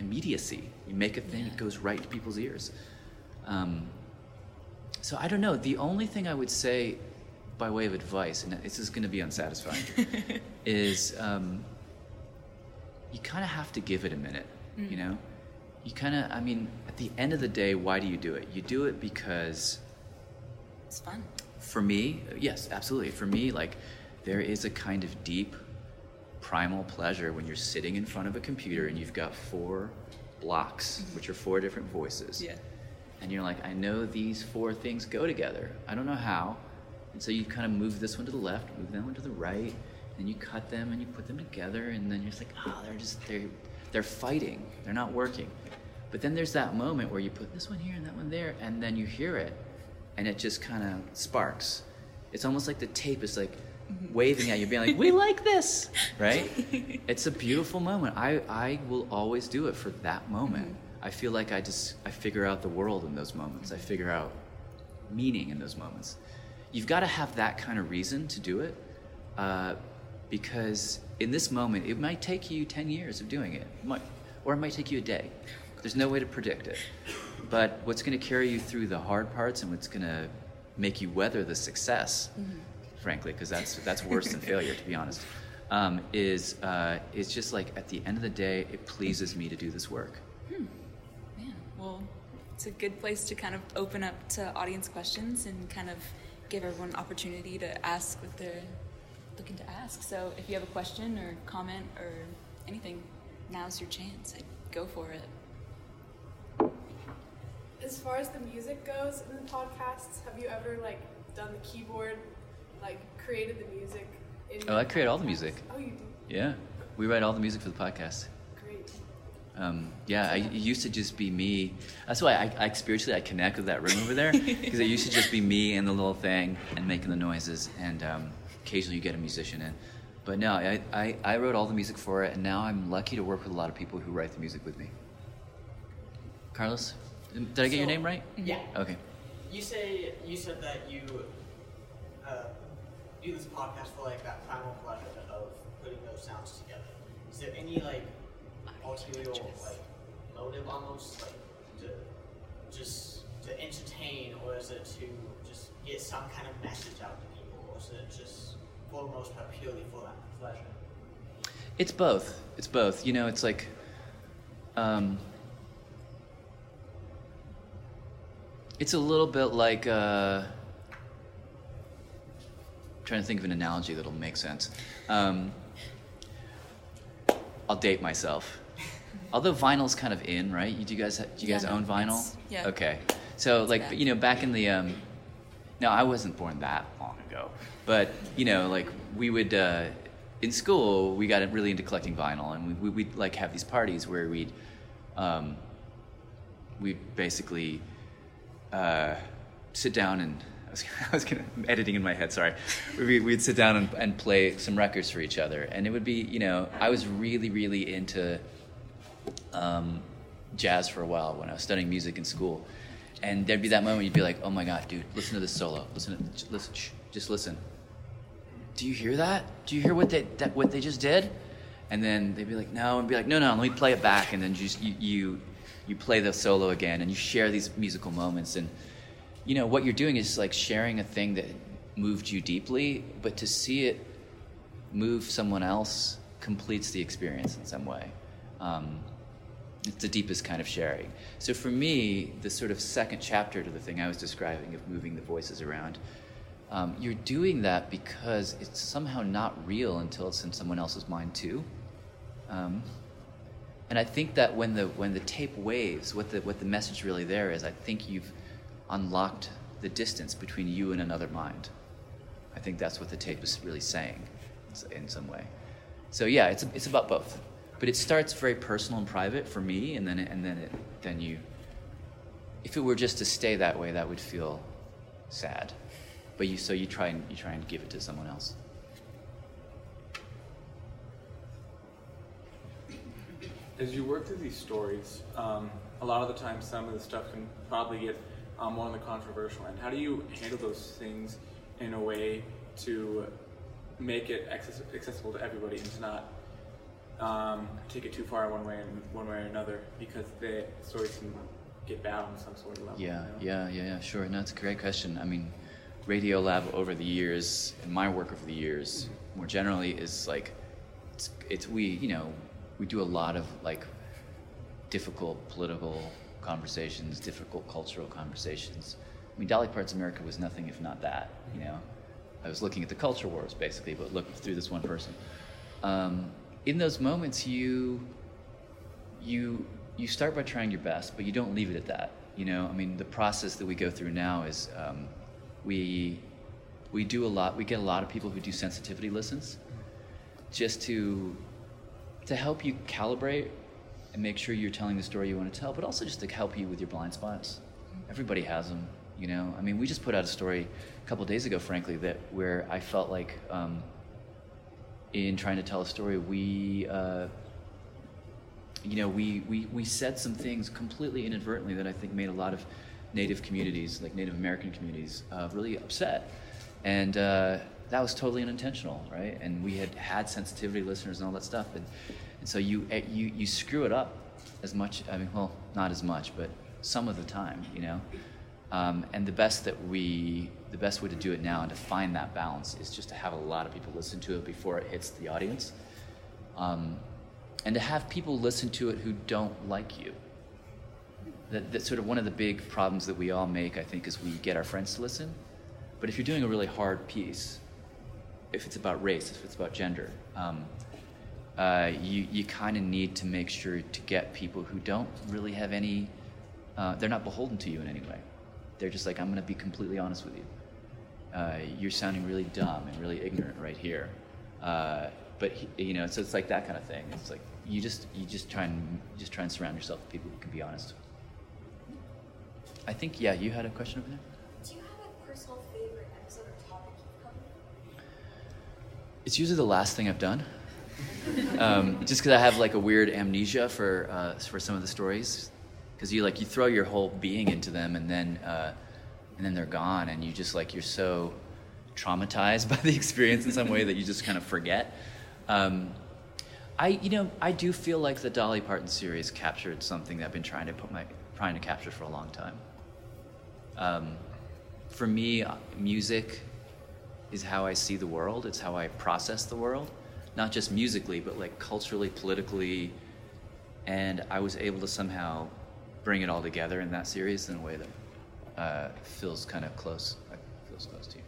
immediacy. You make a thing, it goes right to people's ears. Um, so I don't know. The only thing I would say, by way of advice, and this is going to be unsatisfying, is um, you kind of have to give it a minute. You know, you kind of. I mean, at the end of the day, why do you do it? You do it because It's fun. For me, yes, absolutely. For me, like there is a kind of deep primal pleasure when you're sitting in front of a computer and you've got four blocks, mm-hmm. which are four different voices. Yeah. And you're like, I know these four things go together. I don't know how. And so you kind of move this one to the left, move that one to the right, and you cut them and you put them together, and then you're just like, oh, they're just they're they're fighting. They're not working. But then there's that moment where you put this one here and that one there, and then you hear it, and it just kind of sparks. It's almost like the tape is like waving at you, being like, "We like this," right? it's a beautiful moment. I I will always do it for that moment. I feel like I just I figure out the world in those moments. I figure out meaning in those moments. You've got to have that kind of reason to do it, uh, because in this moment it might take you ten years of doing it, It might, or it might take you a day. There's no way to predict it. But what's going to carry you through the hard parts and what's going to make you weather the success, frankly, because that's that's worse than failure, to be honest. um, is uh, is just like at the end of the day, it pleases me to do this work. Man, well, it's a good place to kind of open up to audience questions and kind of give everyone an opportunity to ask what they're looking to ask. So if you have a question or comment or anything, now's your chance. I'd go for it. As far as the music goes in the podcasts, have you ever like done the keyboard, like created the music? In Oh, I create all the music. Oh, you do. Yeah, we write all the music for the podcast. Great. Um, yeah, I, it used to just be me. That's why I, I spiritually I connect with that room over there because it used to just be me and the little thing and making the noises, and um, occasionally you get a musician in. But no, I, I, I wrote all the music for it, and now I'm lucky to work with a lot of people who write the music with me. Carlos, did I get your name right? Yeah. Okay. You say you said that you uh, do this podcast for like that primal pleasure of putting those sounds together. Is there any like ulterior like motive almost like to just to entertain, or is it to just get some kind of message out to people, or is it just for the most part purely for that pleasure? It's both. It's both. You know, it's like, um, it's a little bit like, uh, trying to think of an analogy that'll make sense. Um, I'll date myself. Although vinyl's kind of in, right? You, do you guys do you Yeah, guys no, own vinyl? yeah. Okay. So like back. you know back in the um, no, I wasn't born that long ago, but you know like we would uh, in school we got really into collecting vinyl, and we, we we'd like have these parties where we'd um, we basically uh, sit down and I was, I was gonna, I'm editing in my head. Sorry, we, we'd sit down and, and play some records for each other, and it would be you know I was really really into um, jazz for a while when I was studying music in school, and there'd be that moment you'd be like, oh my god, dude, listen to this solo, listen, to, listen, shh, just listen. Do you hear that? Do you hear what they that, what they just did? And then they'd be like, no, and be like, no, no, let me play it back, and then just you you you play the solo again, and you share these musical moments, and you know what you're doing is like sharing a thing that moved you deeply, but to see it move someone else completes the experience in some way. Um, it's the deepest kind of sharing. So for me, the sort of second chapter to the thing I was describing of moving the voices around, um, you're doing that because it's somehow not real until it's in someone else's mind too. Um, and I think that when the when the tape waves, what the what the message really there is, I think you've unlocked the distance between you and another mind. I think that's what the tape is really saying, in some way. So yeah, it's it's about both, but it starts very personal and private for me, and then it, and then it then you. If it were just to stay that way, that would feel sad, but you so you try and you try and give it to someone else. As you work through these stories, um, a lot of the time some of the stuff can probably get um, more on the controversial end. How do you handle those things in a way to make it access- accessible to everybody and to not um, take it too far one way and one way or another because the stories can get bad on some sort of level. Yeah, you know? yeah, yeah, yeah, sure. No, it's a great question. I mean, Radio Lab over the years, and my work over the years, more generally, is like, it's, it's we, you know, we do a lot of like difficult political conversations, difficult cultural conversations. I mean, Dolly Parton's America was nothing if not that, you know. I was looking at the culture wars basically, but looked through this one person. Um, in those moments, you you you start by trying your best, but you don't leave it at that. You know, I mean, the process that we go through now is um, we we do a lot. We get a lot of people who do sensitivity listens, just to to help you calibrate and make sure you're telling the story you want to tell, but also just to help you with your blind spots. Everybody has them, you know. I mean, we just put out a story a couple days ago, frankly, that where I felt like um, in trying to tell a story, we. Uh, you know, we, we, we said some things completely inadvertently that I think made a lot of Native communities, like Native American communities, uh, really upset. And uh, that was totally unintentional, right? And we had had sensitivity listeners and all that stuff. And, and so you, eh, you, you screw it up as much, I mean, well, not as much, but some of the time, you know? Um, and the best that we the best way to do it now and to find that balance is just to have a lot of people listen to it before it hits the audience. Um, and to have people listen to it who don't like you. That, that's sort of one of the big problems that we all make, I think, is we get our friends to listen. But if you're doing a really hard piece, if it's about race, if it's about gender, um, uh, you, you kind of need to make sure to get people who don't really have any, uh, they're not beholden to you in any way. They're just like, I'm going to be completely honest with you. Uh, you're sounding really dumb and really ignorant right here. Uh, but you know, so it's like that kind of thing. It's like you just you just try and you just try and surround yourself with people who can be honest. I think yeah, you had a question over there. Do you have a personal favorite episode or topic you've covered? It's usually the last thing I've done. um, just because I have like a weird amnesia for uh, for some of the stories, because you like you throw your whole being into them and then uh, and then they're gone and you just like you're so traumatized by the experience in some way that you just kind of forget. Um, I you know I do feel like the Dolly Parton series captured something that I've been trying to put my trying to capture for a long time. Um, for me, uh, music is how I see the world. It's how I process the world, not just musically, but like culturally, politically. And I was able to somehow bring it all together in that series in a way that uh, feels kind of close. Feels close to you.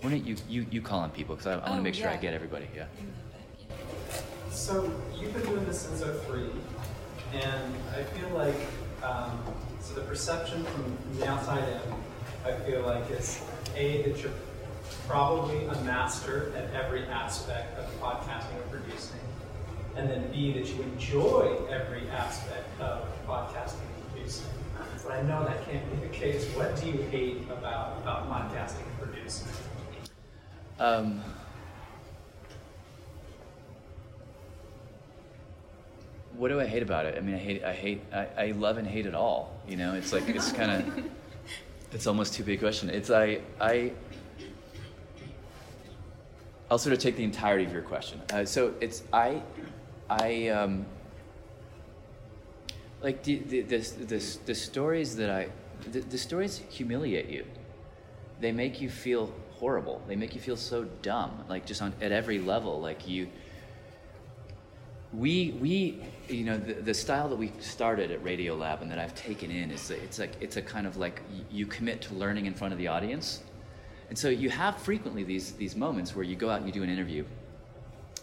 Why don't you you, you call on people because I, I want to Oh, make sure I get everybody. Yeah. So you've been doing this since 03, and I feel like um, so the perception from the outside in, I feel like is a that you're probably a master at every aspect of podcasting and producing, and then b that you enjoy every aspect of podcasting and producing. But I know that can't be the case. What do you hate about about podcasting and producing? Um, what do I hate about it? I mean, I hate, I hate, I, I love and hate it all. You know, it's like it's kind of, it's almost too big a question. It's I, I. I'll sort of take the entirety of your question. Uh, so it's I, I um. Like the the the, the, the stories that I, the, the stories humiliate you they make you feel horrible. They make you feel so dumb, like just on at every level. Like you, we we you know the, the style that we started at Radio Lab and that I've taken in is it's like it's a kind of like you commit to learning in front of the audience, and so you have frequently these these moments where you go out and you do an interview.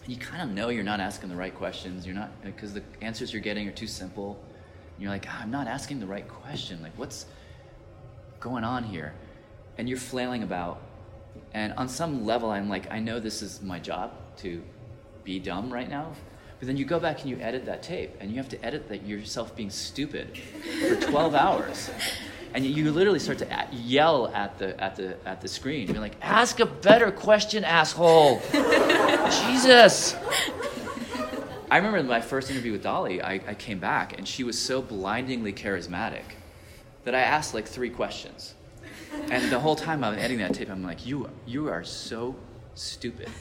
You kind of know you're not asking the right questions. You're not because the answers you're getting are too simple. And you're like, "Ah, I'm not asking the right question. Like, what's going on here? And you're flailing about. And on some level, I'm like, I know this is my job to be dumb right now. But then you go back and you edit that tape, and you have to edit that yourself being stupid for 12 hours. And you- literally start to a- yell at the, at, the, at the screen. You're like, ask a better question, asshole. Jesus. I remember my first interview with Dolly, I, I came back, and she was so blindingly charismatic that I asked like three questions. And the whole time I'm editing that tape, I'm like, you, you are so stupid.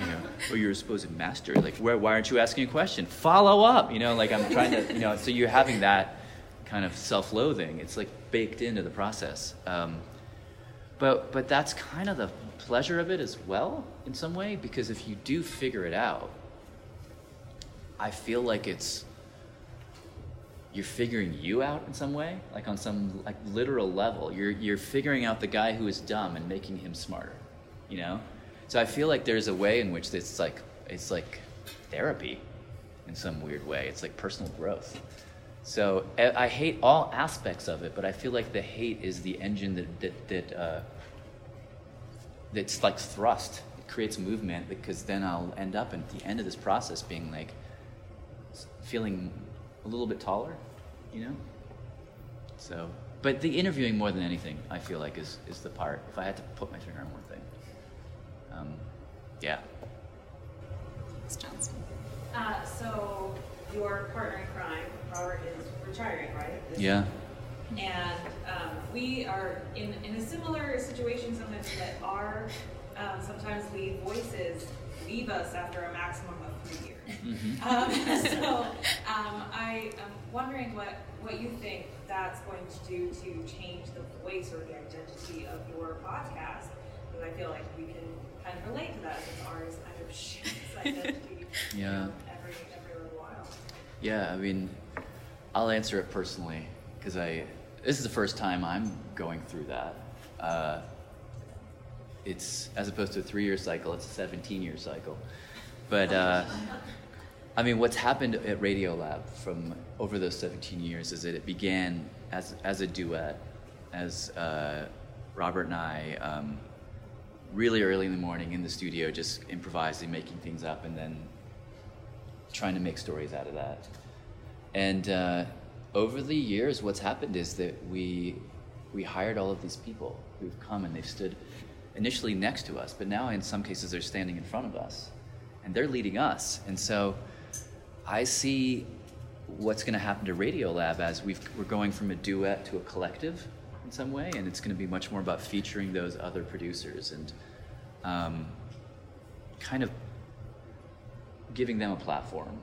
You know, or you're a supposed master. Like, where, why aren't you asking a question? Follow up. You know, like I'm trying to, you know, so you're having that kind of self-loathing. It's like baked into the process. Um, but but that's kind of the pleasure of it as well, in some way, because if you do figure it out, I feel like it's you're figuring you out in some way, like on some like literal level. You're you're figuring out the guy who is dumb and making him smarter, you know. So I feel like there's a way in which it's like it's like therapy, in some weird way. It's like personal growth. So I I hate all aspects of it, but I feel like the hate is the engine that that that uh, that's like thrust. It creates movement because then I'll end up at the end of this process being like feeling a little bit taller, you know. So, but the interviewing more than anything, I feel like is is the part. If I had to put my finger on one um, yeah. Ms. Johnson. Uh, so your partner in crime, Robert, is retiring, right? This- Yeah. And um, we are in, in a similar situation sometimes that our um, sometimes lead voices leave us after a maximum of three years. Um, so um, I am wondering what, what you think that's going to do to change the voice or the identity of your podcast. Because I feel like we can kind of relate to that since ours kind of shifts identity Yeah. every, every little while. Yeah, I mean, I'll answer it personally because I. This is the first time I'm going through that. Uh, it's as opposed to a three-year cycle, it's a 17-year cycle. But uh, I mean, what's happened at Radiolab from over those 17 years is that it began as as a duet, as uh, Robert and I. Um, really early in the morning in the studio, just improvising, making things up, and then trying to make stories out of that. And uh, over the years, what's happened is that we we hired all of these people who've come and they've stood initially next to us, but now in some cases they're standing in front of us, and they're leading us. And so I see what's going to happen to Radiolab as we've, we're going from a duet to a collective in some way, and it's going to be much more about featuring those other producers and um, kind of giving them a platform.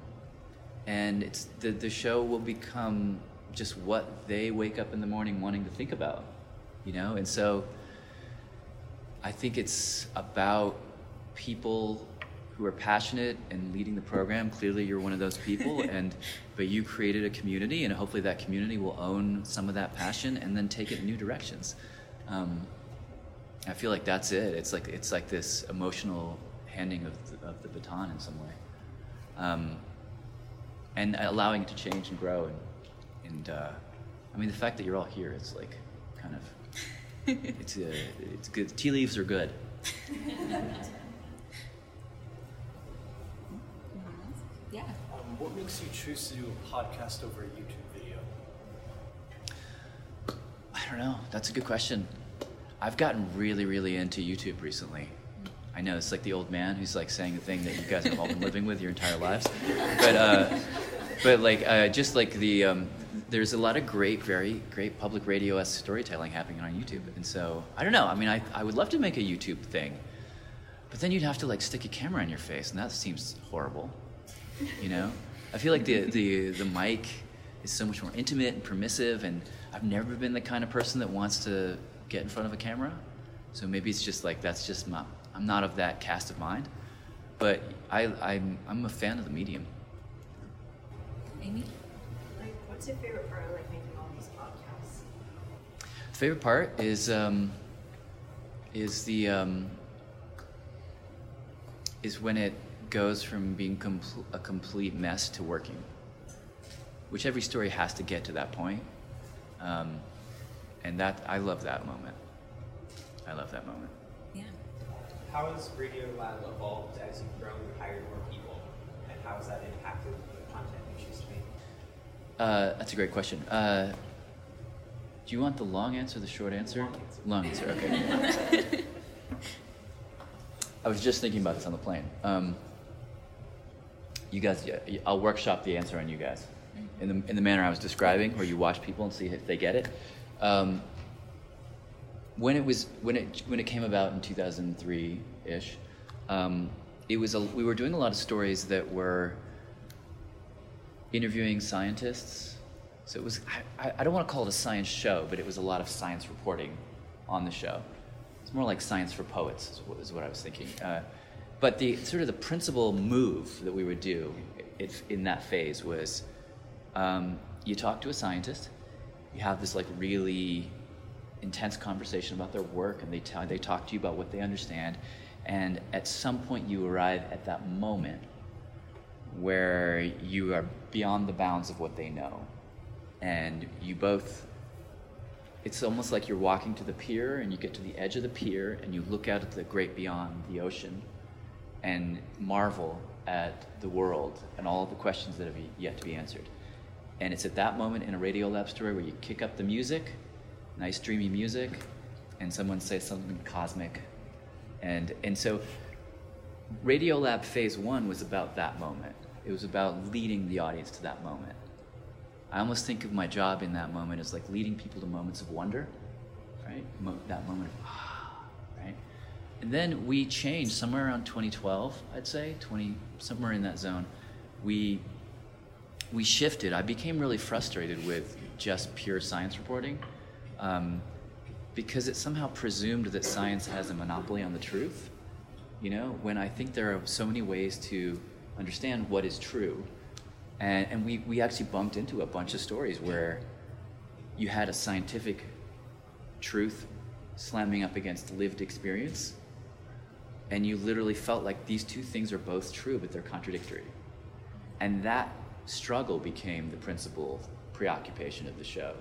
And it's the, the show will become just what they wake up in the morning wanting to think about, you know? And so I think it's about people who are passionate and leading the program. Clearly, you're one of those people, and but you created a community, and hopefully that community will own some of that passion and then take it in new directions. Um, I feel like that's it. It's like it's like this emotional handing of the, of the baton in some way, um, and allowing it to change and grow. And, and uh, I mean, the fact that you're all here, it's like kind of it's uh, it's good. Tea leaves are good. what makes you choose to do a podcast over a YouTube video? I don't know. That's a good question. I've gotten really, really into YouTube recently. I know it's like the old man who's like saying the thing that you guys have all been living with your entire lives, but uh, but like uh, just like the um, there's a lot of great, very great public radio s storytelling happening on YouTube, and so I don't know. I mean, I I would love to make a YouTube thing, but then you'd have to like stick a camera in your face, and that seems horrible. You know, I feel like the the the mic is so much more intimate and permissive, and I've never been the kind of person that wants to get in front of a camera. So maybe it's just like that's just my I'm not of that cast of mind, but I I'm I'm a fan of the medium. Amy? Like, what's your favorite part of like making all these podcasts? Favorite part is um, is the um, is when it goes from being compl- a complete mess to working, which every story has to get to that point, um, and that I love that moment. I love that moment. Yeah. How has Radio Lab evolved as you've grown and hired more people? And how has that impacted the content you choose to make? Uh, that's a great question. Uh, do you want the long answer, or the short answer? Long answer. Long answer. Okay. I was just thinking about this on the plane. Um, you guys, yeah, I'll workshop the answer on you guys in the in the manner I was describing, where you watch people and see if they get it. Um, when it was when it when it came about in 2003 ish, um, it was a, we were doing a lot of stories that were interviewing scientists. So it was I, I don't want to call it a science show, but it was a lot of science reporting on the show. It's more like science for poets, is what, is what I was thinking. Uh, but the sort of the principal move that we would do if, in that phase was um, you talk to a scientist, you have this like really intense conversation about their work, and they tell they talk to you about what they understand, and at some point you arrive at that moment where you are beyond the bounds of what they know, and you both it's almost like you're walking to the pier and you get to the edge of the pier and you look out at the great beyond the ocean and marvel at the world and all the questions that have yet to be answered. And it's at that moment in a Radiolab story where you kick up the music, nice dreamy music, and someone says something cosmic. And, and so Radiolab phase one was about that moment. It was about leading the audience to that moment. I almost think of my job in that moment as like leading people to moments of wonder, right? Mo- that moment of ah? And then we changed somewhere around 2012, I'd say, 20 somewhere in that zone. We we shifted. I became really frustrated with just pure science reporting um, because it somehow presumed that science has a monopoly on the truth. You know, when I think there are so many ways to understand what is true. And, and we, we actually bumped into a bunch of stories where you had a scientific truth slamming up against lived experience. And you literally felt like these two things are both true, but they're contradictory. And that struggle became the principal preoccupation of the show.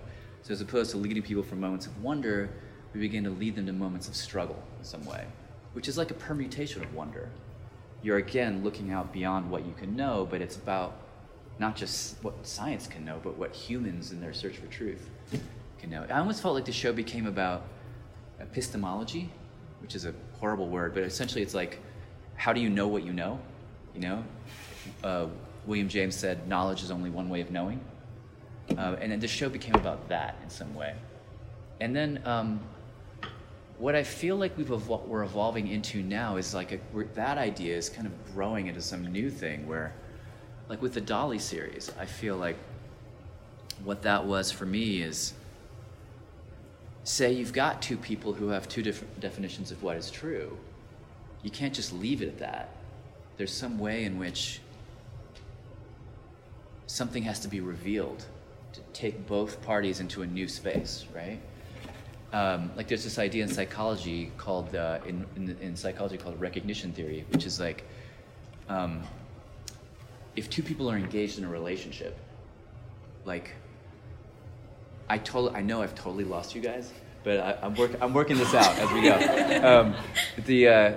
So as opposed to leading people from moments of wonder, we begin to lead them to moments of struggle in some way, which is like a permutation of wonder. You're again looking out beyond what you can know, but it's about not just what science can know, but what humans in their search for truth can know. I almost felt like the show became about epistemology, which is a horrible word, but essentially it's like, how do you know what you know? You know, uh, William James said, knowledge is only one way of knowing. Uh, and then the show became about that in some way. And then um, what I feel like we've we're evolving into now is like a, that idea is kind of growing into some new thing where, like with the Dolly series, I feel like what that was for me is say you've got two people who have two different definitions of what is true. You can't just leave it at that. There's some way in which something has to be revealed to take both parties into a new space, right? Um, like there's this idea in psychology called uh, in, in, in, psychology called recognition theory, which is like um, if two people are engaged in a relationship, like I totally I know I've totally lost you guys, but I, am work, I'm working this out as we go. Um, the uh,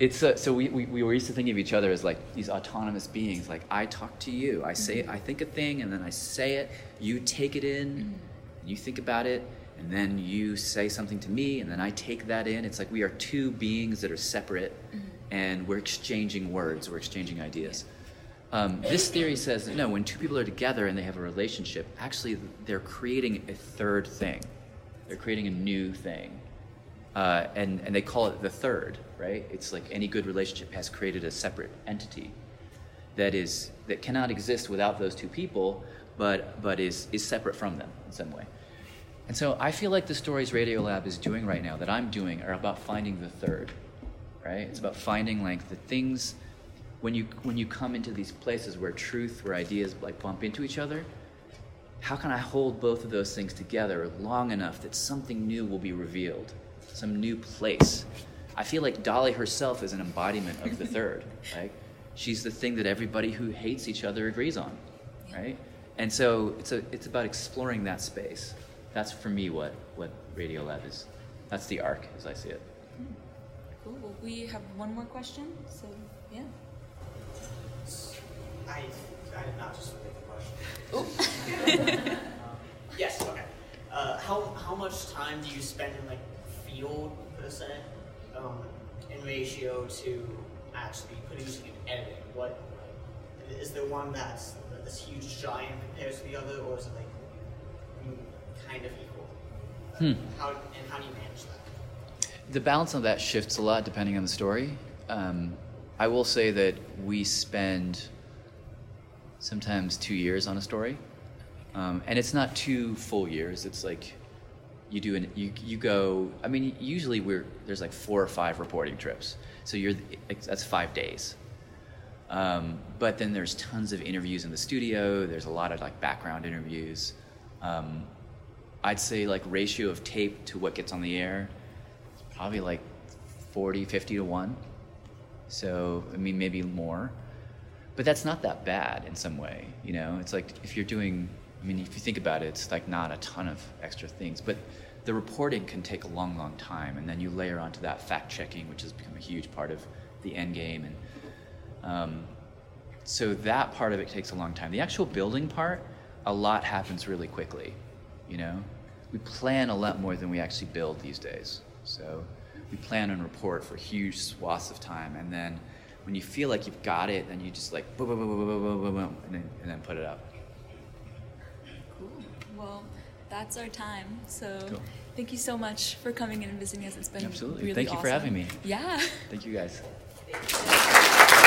it's uh, so we, we, we were used to thinking of each other as like these autonomous beings like i talk to you i say mm-hmm. i think a thing and then i say it you take it in mm-hmm. you think about it and then you say something to me and then i take that in it's like we are two beings that are separate mm-hmm. and we're exchanging words we're exchanging ideas um, this theory says that no when two people are together and they have a relationship actually they're creating a third thing they're creating a new thing uh, and, and they call it the third, right? It's like any good relationship has created a separate entity that is that cannot exist without those two people, but but is is separate from them in some way. And so I feel like the stories Radio Lab is doing right now that I'm doing are about finding the third, right? It's about finding like the things when you when you come into these places where truth, where ideas like bump into each other. How can I hold both of those things together long enough that something new will be revealed? some new place. I feel like Dolly herself is an embodiment of the third, right? She's the thing that everybody who hates each other agrees on, right? And so it's a it's about exploring that space. That's for me what what Radio Lab is. That's the arc as I see it. Hmm. Cool. Well, we have one more question. So yeah. I I did not just read the question. um, yes. Okay. Uh, how how much time do you spend in like field per se, um, in ratio to actually producing and editing? What is there one that's this huge giant compared to the other, or is it like kind of equal? Hmm. How and how do you manage that? The balance of that shifts a lot depending on the story. Um, I will say that we spend sometimes two years on a story, um, and it's not two full years. It's like you do an you you go. I mean, usually we're there's like four or five reporting trips, so you're that's five days. Um, but then there's tons of interviews in the studio. There's a lot of like background interviews. Um, I'd say like ratio of tape to what gets on the air, probably like 40, 50 to one. So I mean maybe more, but that's not that bad in some way. You know, it's like if you're doing I mean, if you think about it, it's like not a ton of extra things, but the reporting can take a long, long time, and then you layer onto that fact checking, which has become a huge part of the end game, and um, so that part of it takes a long time. The actual building part, a lot happens really quickly. You know, we plan a lot more than we actually build these days. So we plan and report for huge swaths of time, and then when you feel like you've got it, then you just like boom, boom, boom, boom, boom, boom, boom, boom and then and then put it up. Cool. Well, that's our time. So cool. thank you so much for coming in and visiting us. It's been absolutely. Really thank you awesome. for having me. Yeah. Thank you guys.